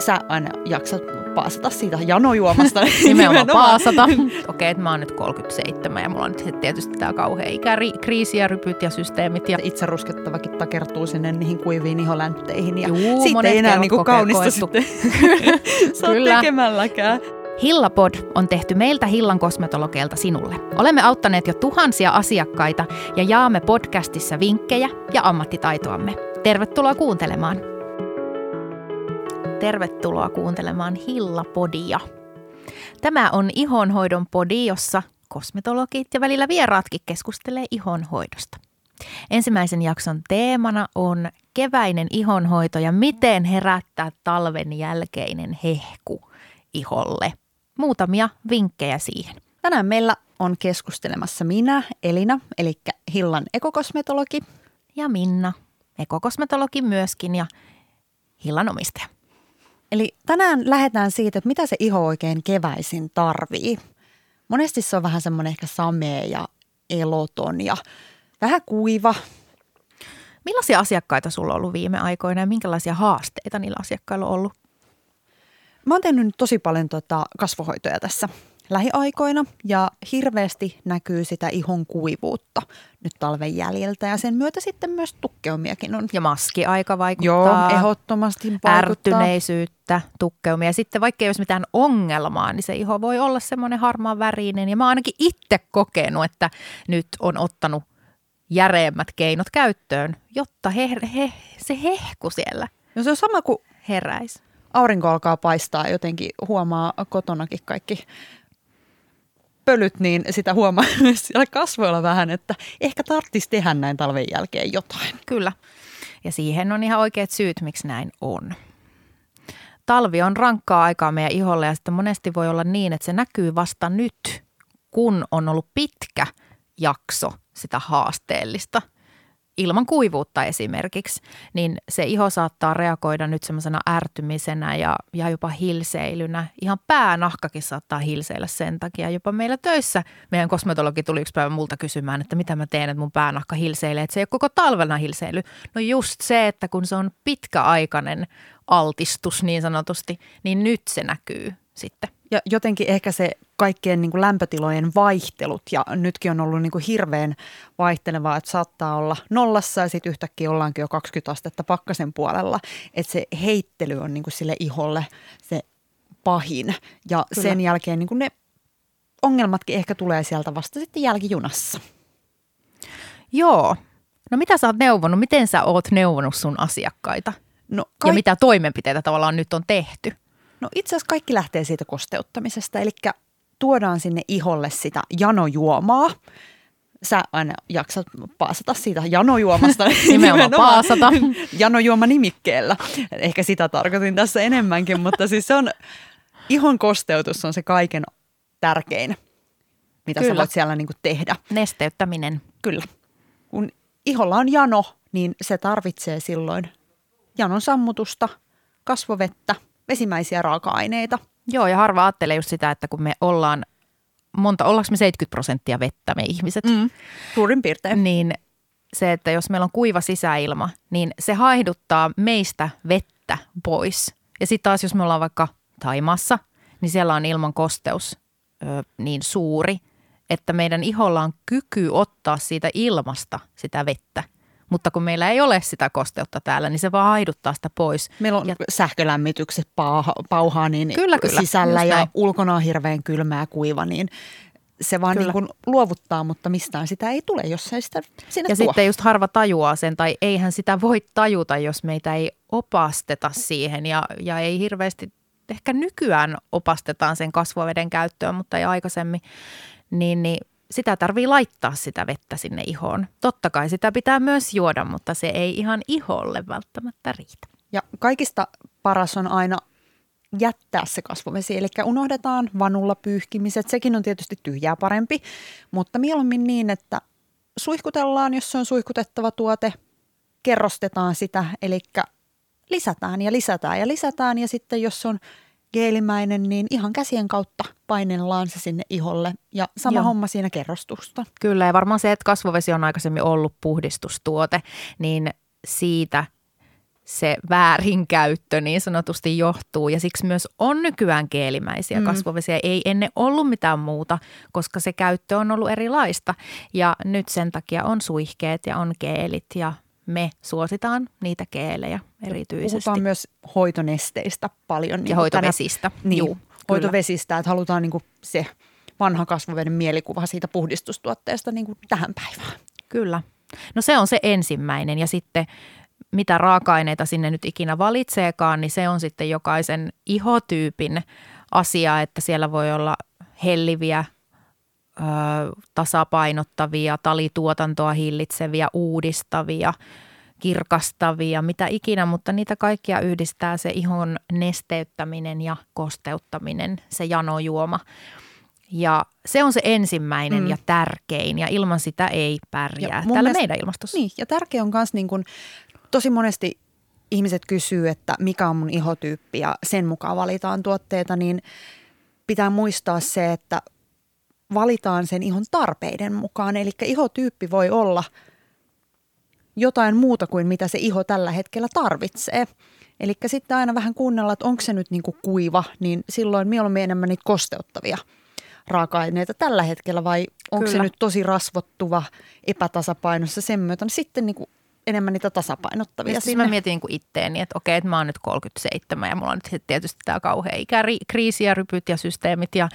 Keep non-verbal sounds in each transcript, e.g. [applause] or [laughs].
sä aina jaksat paasata siitä janojuomasta. [laughs] Nimenomaan paasata. Okei, okay, että mä oon nyt 37 ja mulla on nyt tietysti tämä kauhea ikäkriisi ja rypyt ja systeemit. Ja... Itse ruskettavakin takertuu sinne niihin kuiviin iholäntteihin ja Juu, siitä ei enää niinku kaunista koettu. sitten [laughs] saa tekemälläkään. Hillapod on tehty meiltä Hillan kosmetologeilta sinulle. Olemme auttaneet jo tuhansia asiakkaita ja jaamme podcastissa vinkkejä ja ammattitaitoamme. Tervetuloa kuuntelemaan. Tervetuloa kuuntelemaan Hillapodia. Tämä on ihonhoidon podi, jossa kosmetologit ja välillä vieraatkin keskustelee ihonhoidosta. Ensimmäisen jakson teemana on keväinen ihonhoito ja miten herättää talven jälkeinen hehku iholle. Muutamia vinkkejä siihen. Tänään meillä on keskustelemassa minä, Elina, eli Hillan ekokosmetologi. Ja Minna, ekokosmetologi myöskin ja Hillan omistaja. Eli tänään lähdetään siitä, että mitä se iho oikein keväisin tarvii. Monesti se on vähän semmoinen ehkä samea ja eloton ja vähän kuiva. Millaisia asiakkaita sulla on ollut viime aikoina ja minkälaisia haasteita niillä asiakkailla on ollut? Mä oon tehnyt tosi paljon tota kasvohoitoja tässä lähiaikoina ja hirveästi näkyy sitä ihon kuivuutta nyt talven jäljiltä ja sen myötä sitten myös tukkeumiakin on. Ja maskiaika vaikuttaa. Joo, ehdottomasti vaikuttaa. Ärtyneisyyttä, tukkeumia. Sitten vaikka ei olisi mitään ongelmaa, niin se iho voi olla semmoinen harmaan värinen ja mä oon ainakin itse kokenut, että nyt on ottanut järeemmät keinot käyttöön, jotta he, he, se hehku siellä No se on sama kuin heräisi. Aurinko alkaa paistaa, jotenkin huomaa kotonakin kaikki pölyt, niin sitä huomaa [laughs] myös siellä kasvoilla vähän, että ehkä tarvitsisi tehdä näin talven jälkeen jotain. Kyllä. Ja siihen on ihan oikeat syyt, miksi näin on. Talvi on rankkaa aikaa meidän iholle ja sitten monesti voi olla niin, että se näkyy vasta nyt, kun on ollut pitkä jakso sitä haasteellista – ilman kuivuutta esimerkiksi, niin se iho saattaa reagoida nyt semmoisena ärtymisenä ja, ja jopa hilseilynä. Ihan päänahkakin saattaa hilseillä sen takia. Jopa meillä töissä meidän kosmetologi tuli yksi päivä multa kysymään, että mitä mä teen, että mun päänahka hilseilee. Että se ei ole koko talvena hilseily. No just se, että kun se on pitkäaikainen altistus niin sanotusti, niin nyt se näkyy sitten. Ja jotenkin ehkä se kaikkien niin kuin lämpötilojen vaihtelut ja nytkin on ollut niin kuin hirveän vaihtelevaa, että saattaa olla nollassa ja sitten yhtäkkiä ollaankin jo 20 astetta pakkasen puolella. Että se heittely on niin kuin sille iholle se pahin ja Kyllä. sen jälkeen niin kuin ne ongelmatkin ehkä tulee sieltä vasta sitten jälkijunassa. Joo. No mitä sä oot neuvonut? Miten sä oot neuvonut sun asiakkaita? No, kaik- ja mitä toimenpiteitä tavallaan nyt on tehty? No itse asiassa kaikki lähtee siitä kosteuttamisesta, eli tuodaan sinne iholle sitä janojuomaa. Sä aina jaksat paasata siitä janojuomasta. [laughs] Nimenomaan paasata. Janojuoma nimikkeellä. Ehkä sitä tarkoitin tässä enemmänkin, mutta siis se on, ihon kosteutus on se kaiken tärkein, mitä Kyllä. sä voit siellä niin tehdä. Nesteyttäminen. Kyllä. Kun iholla on jano, niin se tarvitsee silloin janon sammutusta, kasvovettä, vesimäisiä raaka-aineita. Joo, ja harva ajattelee just sitä, että kun me ollaan monta, ollaanko me 70 prosenttia vettä me ihmiset? Mm, suurin piirtein. Niin se, että jos meillä on kuiva sisäilma, niin se haihduttaa meistä vettä pois. Ja sitten taas, jos me ollaan vaikka Taimassa, niin siellä on ilman kosteus ö, niin suuri, että meidän iholla on kyky ottaa siitä ilmasta sitä vettä – mutta kun meillä ei ole sitä kosteutta täällä, niin se vaan haiduttaa sitä pois. Meillä on ja... sähkölämmitykset pauha, pauhaa niin kyllä, kyllä, sisällä ja näin. ulkona on hirveän kylmää kuiva, niin se vaan niin kuin luovuttaa, mutta mistään sitä ei tule, jos ei sitä sinne Ja tuo. sitten just harva tajuaa sen, tai eihän sitä voi tajuta, jos meitä ei opasteta siihen, ja, ja ei hirveästi, ehkä nykyään opastetaan sen kasvoveden käyttöön, mutta ei aikaisemmin, niin, niin sitä tarvii laittaa sitä vettä sinne ihoon. Totta kai sitä pitää myös juoda, mutta se ei ihan iholle välttämättä riitä. Ja kaikista paras on aina jättää se kasvovesi, eli unohdetaan vanulla pyyhkimiset. Sekin on tietysti tyhjää parempi, mutta mieluummin niin, että suihkutellaan, jos se on suihkutettava tuote, kerrostetaan sitä, eli lisätään ja lisätään ja lisätään ja sitten jos on geelimäinen, niin ihan käsien kautta painellaan se sinne iholle. Ja sama Joo. homma siinä kerrostusta. Kyllä, ja varmaan se, että kasvovesi on aikaisemmin ollut puhdistustuote, niin siitä se väärinkäyttö niin sanotusti johtuu ja siksi myös on nykyään keelimäisiä mm. kasvovesiä. Ei ennen ollut mitään muuta, koska se käyttö on ollut erilaista ja nyt sen takia on suihkeet ja on keelit ja me suositaan niitä keelejä erityisesti. Puhutaan myös hoitonesteistä paljon. Niin ja hoitovesistä. Tänä, niin, Juu, hoitovesistä, että halutaan niin se vanha kasvoveden mielikuva siitä puhdistustuotteesta niin kuin tähän päivään. Kyllä. No se on se ensimmäinen ja sitten mitä raaka-aineita sinne nyt ikinä valitseekaan, niin se on sitten jokaisen ihotyypin asia, että siellä voi olla helliviä, ö, tasapainottavia, talituotantoa hillitseviä, uudistavia, kirkastavia, mitä ikinä, mutta niitä kaikkia yhdistää se ihon nesteyttäminen ja kosteuttaminen, se janojuoma. Ja se on se ensimmäinen mm. ja tärkein ja ilman sitä ei pärjää ja täällä mielestä, meidän ilmastossa. Niin ja tärkeä on myös niin kuin, tosi monesti ihmiset kysyy, että mikä on mun ihotyyppi ja sen mukaan valitaan tuotteita, niin pitää muistaa se, että valitaan sen ihon tarpeiden mukaan. Eli ihotyyppi voi olla jotain muuta kuin mitä se iho tällä hetkellä tarvitsee. Eli sitten aina vähän kuunnella, että onko se nyt niin kuin kuiva, niin silloin mieluummin enemmän niitä kosteuttavia – raaka-aineita tällä hetkellä vai onko Kyllä. se nyt tosi rasvottuva epätasapainossa sen myötä, niin sitten niin kuin enemmän niitä tasapainottavia ja sinne. Mä mietin niin kuin itteeni, että okei, että mä oon nyt 37 ja mulla on nyt tietysti tämä kauhea ikäkriisi ja rypyt ja systeemit. Ja,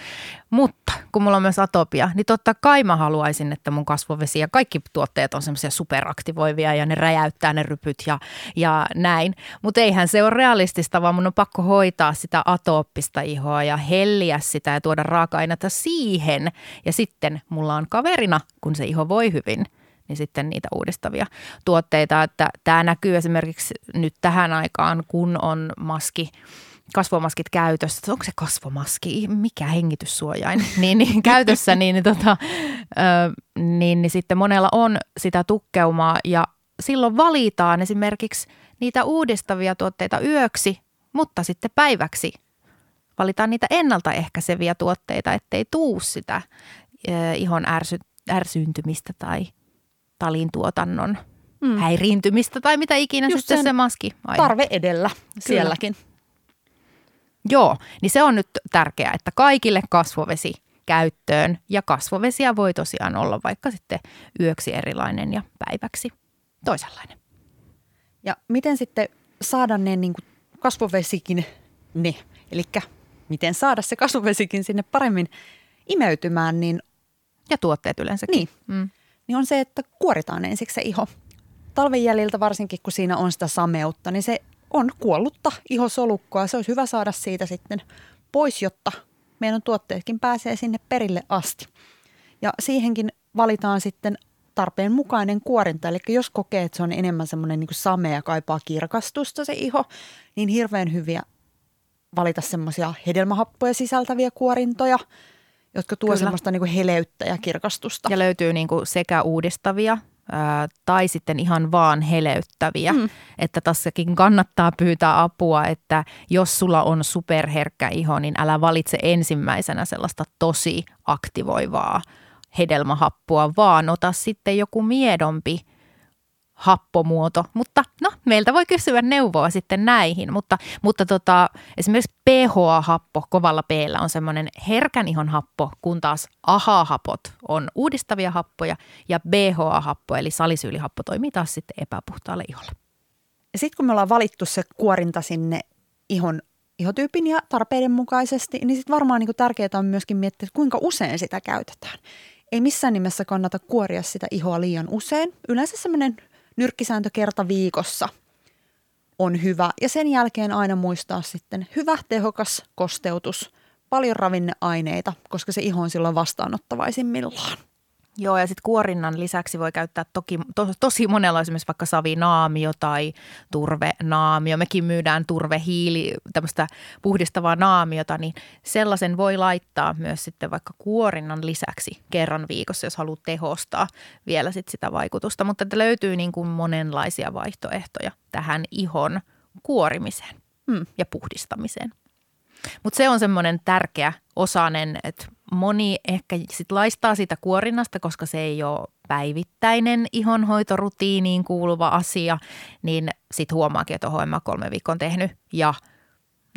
mutta kun mulla on myös atopia, niin totta kai mä haluaisin, että mun kasvovesi ja kaikki tuotteet on semmoisia superaktivoivia ja ne räjäyttää ne rypyt ja, ja näin. Mutta eihän se ole realistista, vaan mun on pakko hoitaa sitä atooppista ihoa ja helliä sitä ja tuoda raaka-aineita siihen. Ja sitten mulla on kaverina, kun se iho voi hyvin – niin sitten niitä uudistavia tuotteita. Että tämä näkyy esimerkiksi nyt tähän aikaan, kun on maski, kasvomaskit käytössä. Onko se kasvomaski? Mikä hengityssuojain? [laughs] niin, niin käytössä, niin, niin, tota, ö, niin, niin sitten monella on sitä tukkeumaa ja silloin valitaan esimerkiksi niitä uudistavia tuotteita yöksi, mutta sitten päiväksi valitaan niitä ennaltaehkäiseviä tuotteita, ettei tuu sitä ihon ärsy, ärsyyntymistä tai talin tuotannon mm. häiriintymistä tai mitä ikinä Just sitten se maski. Aina. Tarve edellä sielläkin. Joo, niin se on nyt tärkeää, että kaikille kasvovesi käyttöön ja kasvovesiä voi tosiaan olla vaikka sitten yöksi erilainen ja päiväksi toisenlainen. Ja miten sitten saada ne niin kuin kasvovesikin ne, eli miten saada se kasvovesikin sinne paremmin imeytymään, niin ja tuotteet yleensäkin. Niin. Mm niin on se, että kuoritaan ensiksi se iho. Talven jäljiltä varsinkin, kun siinä on sitä sameutta, niin se on kuollutta ihosolukkoa. Se olisi hyvä saada siitä sitten pois, jotta meidän tuotteetkin pääsee sinne perille asti. Ja siihenkin valitaan sitten tarpeen mukainen kuorinta. Eli jos kokee, että se on enemmän semmoinen niin samea ja kaipaa kirkastusta se iho, niin hirveän hyviä valita semmoisia hedelmähappoja sisältäviä kuorintoja – jotka tuo Kyllä. semmoista niin kuin heleyttä ja kirkastusta. Ja löytyy niin kuin sekä uudistavia ää, tai sitten ihan vaan heleyttäviä. Mm. Että tässäkin kannattaa pyytää apua, että jos sulla on superherkkä iho, niin älä valitse ensimmäisenä sellaista tosi aktivoivaa hedelmähappua, vaan ota sitten joku miedompi – happomuoto, mutta no, meiltä voi kysyä neuvoa sitten näihin, mutta, mutta tota, esimerkiksi PHA-happo kovalla p on semmoinen herkän ihon happo, kun taas AHA-hapot on uudistavia happoja ja BHA-happo eli salisyylihappo toimii taas sitten epäpuhtaalle iholle. Sitten kun me ollaan valittu se kuorinta sinne ihon ihotyypin ja tarpeiden mukaisesti, niin sitten varmaan niin tärkeää on myöskin miettiä, että kuinka usein sitä käytetään. Ei missään nimessä kannata kuoria sitä ihoa liian usein. Yleensä semmoinen nyrkkisääntö kerta viikossa on hyvä. Ja sen jälkeen aina muistaa sitten hyvä, tehokas kosteutus, paljon ravinneaineita, koska se iho on silloin vastaanottavaisimmillaan. Joo, ja sitten kuorinnan lisäksi voi käyttää toki, to, tosi monella esimerkiksi vaikka savinaamio tai turvenaamio. Mekin myydään turvehiili, tämmöistä puhdistavaa naamiota, niin sellaisen voi laittaa myös sitten vaikka kuorinnan lisäksi kerran viikossa, jos haluaa tehostaa vielä sit sitä vaikutusta. Mutta että löytyy niin kuin monenlaisia vaihtoehtoja tähän ihon kuorimiseen hmm. ja puhdistamiseen. Mutta se on semmoinen tärkeä osanen, että moni ehkä sit laistaa siitä kuorinnasta, koska se ei ole päivittäinen ihonhoitorutiiniin kuuluva asia, niin sitten huomaakin, että oho, en mä kolme viikkoa tehnyt ja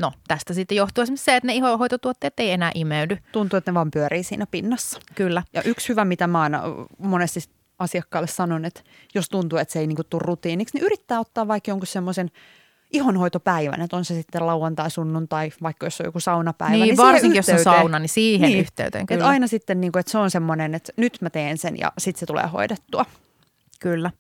No, tästä sitten johtuu esimerkiksi se, että ne ihonhoitotuotteet ei enää imeydy. Tuntuu, että ne vaan pyörii siinä pinnassa. Kyllä. Ja yksi hyvä, mitä mä aina monesti asiakkaalle sanon, että jos tuntuu, että se ei niinku tule rutiiniksi, niin yrittää ottaa vaikka jonkun semmoisen ihonhoitopäivän, että on se sitten lauantai, sunnuntai, vaikka jos on joku saunapäivä. Niin, niin varsinkin jos on sauna, niin siihen niin, yhteyteen kyllä. Että aina sitten, niin kuin, että se on semmoinen, että nyt mä teen sen ja sitten se tulee hoidettua. Kyllä.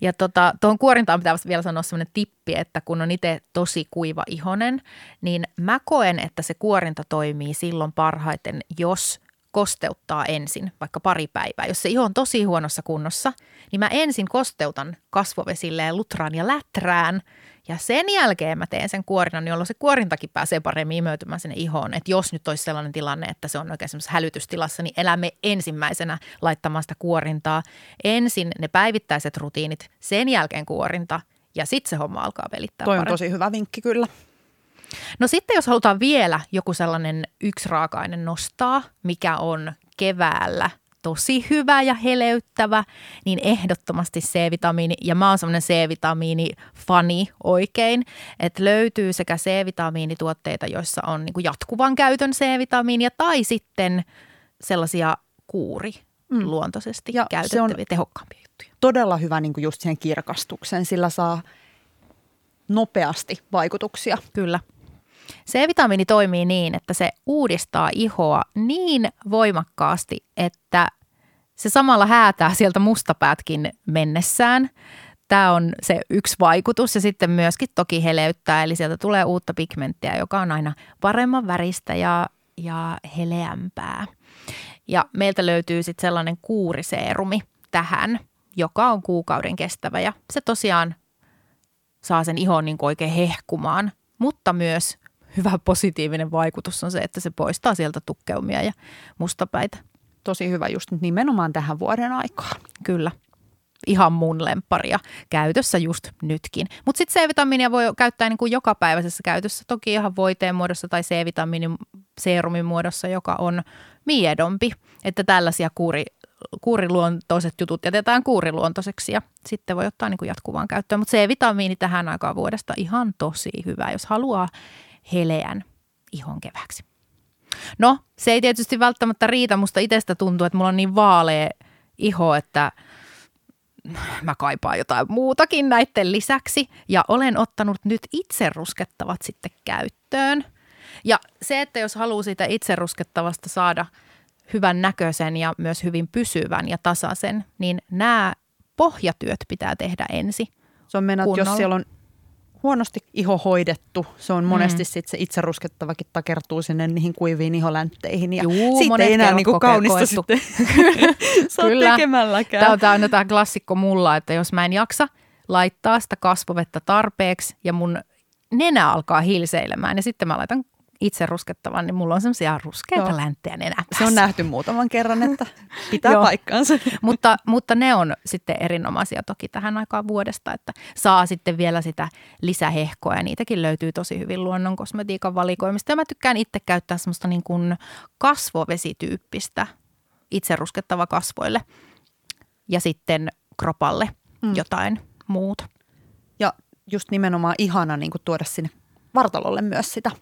Ja tota, tuohon kuorintaan pitää vielä sanoa sellainen tippi, että kun on itse tosi kuiva ihonen, niin mä koen, että se kuorinta toimii silloin parhaiten, jos kosteuttaa ensin, vaikka pari päivää. Jos se iho on tosi huonossa kunnossa, niin mä ensin kosteutan kasvovesilleen, lutraan ja läträän – ja sen jälkeen mä teen sen kuorinnan, jolloin se kuorintakin pääsee paremmin imeytymään sinne ihoon. Että jos nyt olisi sellainen tilanne, että se on oikein semmoisessa hälytystilassa, niin elämme ensimmäisenä laittamaan sitä kuorintaa. Ensin ne päivittäiset rutiinit, sen jälkeen kuorinta ja sitten se homma alkaa pelittää Toi on paremmin. tosi hyvä vinkki kyllä. No sitten jos halutaan vielä joku sellainen yksi raaka-aine nostaa, mikä on keväällä tosi hyvä ja heleyttävä, niin ehdottomasti C-vitamiini. Ja mä oon semmoinen C-vitamiini-fani oikein, että löytyy sekä C-vitamiinituotteita, joissa on niin jatkuvan käytön C-vitamiinia tai sitten sellaisia kuuri mm. luontoisesti ja käytettäviä, se on tehokkaampia juttuja. Todella hyvä niin just siihen kirkastukseen, sillä saa nopeasti vaikutuksia. Kyllä. C-vitamiini toimii niin, että se uudistaa ihoa niin voimakkaasti, että se samalla häätää sieltä mustapäätkin mennessään. Tämä on se yksi vaikutus ja sitten myöskin toki heleyttää, eli sieltä tulee uutta pigmenttiä, joka on aina paremman väristä ja, ja heleämpää. Ja meiltä löytyy sitten sellainen kuuriseerumi tähän, joka on kuukauden kestävä ja se tosiaan saa sen ihon niin oikein hehkumaan, mutta myös hyvä positiivinen vaikutus on se, että se poistaa sieltä tukkeumia ja mustapäitä. Tosi hyvä just nimenomaan tähän vuoden aikaan. Kyllä. Ihan mun lemparia käytössä just nytkin. Mutta sitten C-vitamiinia voi käyttää niin kuin jokapäiväisessä käytössä. Toki ihan voiteen muodossa tai C-vitamiinin seerumin muodossa, joka on miedompi. Että tällaisia kuuri, kuuriluontoiset jutut jätetään kuuriluontoiseksi ja sitten voi ottaa niin kuin jatkuvaan käyttöön. Mutta C-vitamiini tähän aikaan vuodesta ihan tosi hyvä, jos haluaa heleän ihon keväksi. No, se ei tietysti välttämättä riitä. Musta itsestä tuntuu, että mulla on niin vaalea iho, että mä kaipaan jotain muutakin näiden lisäksi. Ja olen ottanut nyt itse ruskettavat sitten käyttöön. Ja se, että jos haluaa siitä itse ruskettavasta saada hyvän näköisen ja myös hyvin pysyvän ja tasaisen, niin nämä pohjatyöt pitää tehdä ensin. Se on mennä, jos siellä on huonosti iho hoidettu. Se on monesti mm. sitten se itse ruskettavakin takertuu sinne niihin kuiviin iholäntteihin. Ja Juu, siitä ei enää niinku kaunista sitten [laughs] saa Kyllä. tekemälläkään. Tämä on aina tämä klassikko mulla, että jos mä en jaksa laittaa sitä kasvovettä tarpeeksi ja mun nenä alkaa hilseilemään ja sitten mä laitan itse ruskettavan, niin mulla on semmoisia ruskeita länttejä nenäpässä. Se on nähty muutaman kerran, että pitää [laughs] paikkaansa. [laughs] mutta, mutta ne on sitten erinomaisia toki tähän aikaan vuodesta, että saa sitten vielä sitä lisähehkoa ja niitäkin löytyy tosi hyvin luonnon kosmetiikan valikoimista. Ja mä tykkään itse käyttää semmoista niin kuin kasvovesityyppistä itse ruskettava kasvoille ja sitten kropalle mm. jotain muuta. Ja just nimenomaan ihana niin kuin tuoda sinne vartalolle myös sitä –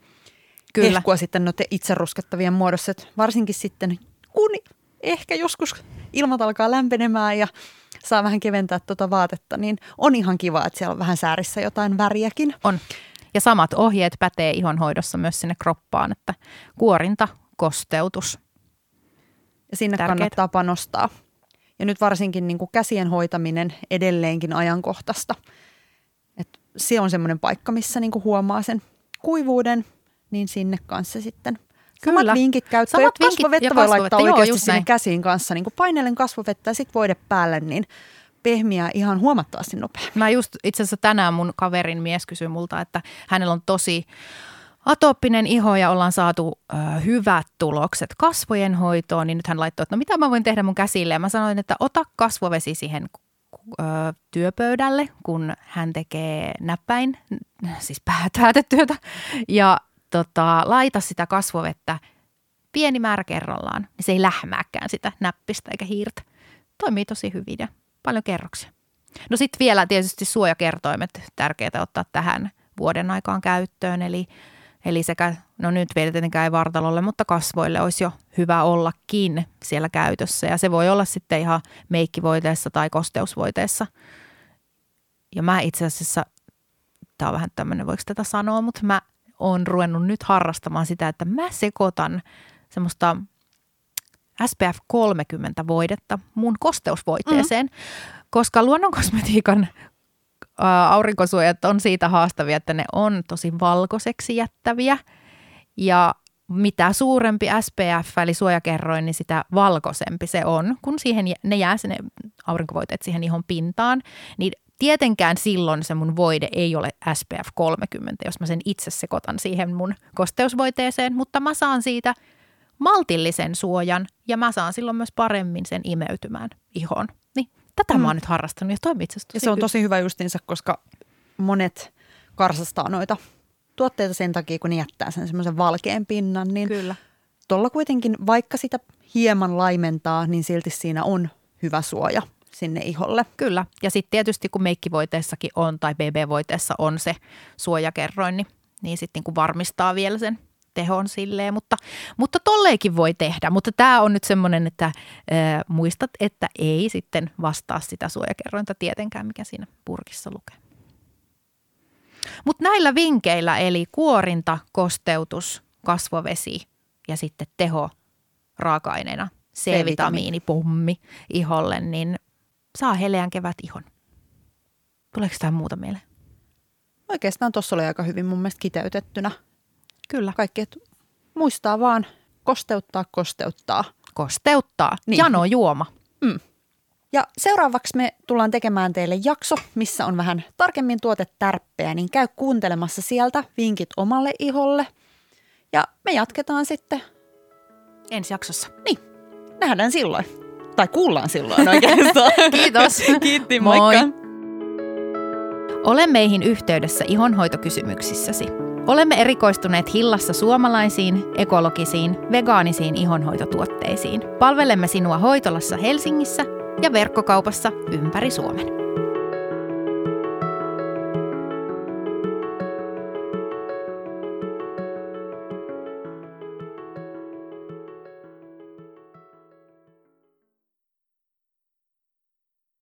Kyllä. hehkua sitten noiden itse ruskettavien muodossa. Että varsinkin sitten, kun ehkä joskus ilmat alkaa lämpenemään ja saa vähän keventää tuota vaatetta, niin on ihan kiva, että siellä on vähän säärissä jotain väriäkin. On. Ja samat ohjeet pätee ihonhoidossa myös sinne kroppaan, että kuorinta, kosteutus. Ja sinne Tärkeet. kannattaa panostaa. Ja nyt varsinkin niin kuin käsien hoitaminen edelleenkin ajankohtaista. Et se on semmoinen paikka, missä niin kuin huomaa sen kuivuuden niin sinne kanssa sitten Kyllä. Samat vinkit käyttöön. Samat ja kasvovettä voi laittaa joo, oikeasti sinne näin. käsiin kanssa. Niin kuin painellen kasvovettä ja sitten voide päälle, niin pehmiää ihan huomattavasti nopeammin. Mä just itse asiassa tänään mun kaverin mies kysyi multa, että hänellä on tosi atooppinen iho ja ollaan saatu ö, hyvät tulokset kasvojen hoitoon, niin nyt hän laittoi, että no mitä mä voin tehdä mun käsille. Ja mä sanoin, että ota kasvovesi siihen ö, työpöydälle, kun hän tekee näppäin, siis päätäytetyötä. Ja tota, laita sitä kasvovettä pieni määrä kerrallaan, niin se ei lähmääkään sitä näppistä eikä hiirtä. toimii tosi hyvin ja paljon kerroksia. No sitten vielä tietysti suojakertoimet tärkeää ottaa tähän vuoden aikaan käyttöön, eli, eli sekä, no nyt vielä tietenkään ei vartalolle, mutta kasvoille olisi jo hyvä ollakin siellä käytössä. Ja se voi olla sitten ihan meikkivoiteessa tai kosteusvoiteessa. Ja mä itse asiassa, tämä on vähän tämmöinen, voiko tätä sanoa, mutta mä oon ruvennut nyt harrastamaan sitä, että mä sekoitan semmoista SPF 30 voidetta mun kosteusvoiteeseen, mm. koska luonnonkosmetiikan aurinkosuojat on siitä haastavia, että ne on tosi valkoiseksi jättäviä ja mitä suurempi SPF eli suojakerroin, niin sitä valkoisempi se on, kun siihen, ne jää sinne aurinkovoiteet siihen ihon pintaan, niin tietenkään silloin se mun voide ei ole SPF 30, jos mä sen itse sekoitan siihen mun kosteusvoiteeseen, mutta mä saan siitä maltillisen suojan ja mä saan silloin myös paremmin sen imeytymään ihoon. Niin tätä mm. mä oon nyt harrastanut ja toimii itse Ja se on tosi hyvä justiinsa, koska monet karsastaa noita tuotteita sen takia, kun ne jättää sen semmoisen valkean pinnan. Niin Kyllä. Tuolla kuitenkin, vaikka sitä hieman laimentaa, niin silti siinä on hyvä suoja sinne iholle. Kyllä. Ja sitten tietysti kun meikkivoiteessakin on tai BB-voiteessa on se suojakerroin, niin, niin sitten niin varmistaa vielä sen tehon silleen, mutta, mutta tolleenkin voi tehdä. Mutta tämä on nyt semmoinen, että ää, muistat, että ei sitten vastaa sitä suojakerrointa tietenkään, mikä siinä purkissa lukee. Mutta näillä vinkeillä, eli kuorinta, kosteutus, kasvovesi ja sitten teho raaka-aineena, C-vitamiinipommi iholle, niin saa heleän kevät ihon. Tuleeko tämä muuta mieleen? Oikeastaan tuossa oli aika hyvin mun mielestä kiteytettynä. Kyllä. Kaikki, että muistaa vaan kosteuttaa, kosteuttaa. Kosteuttaa. Niin. Jano juoma. Mm. Ja seuraavaksi me tullaan tekemään teille jakso, missä on vähän tarkemmin tuotetärppejä, niin käy kuuntelemassa sieltä vinkit omalle iholle. Ja me jatketaan sitten ensi jaksossa. Niin, nähdään silloin. Tai kuullaan silloin oikeastaan. [laughs] Kiitos. Kiitti, moikka. Moi. Ole meihin yhteydessä ihonhoitokysymyksissäsi. Olemme erikoistuneet Hillassa suomalaisiin, ekologisiin, vegaanisiin ihonhoitotuotteisiin. Palvelemme sinua hoitolassa Helsingissä ja verkkokaupassa ympäri Suomen.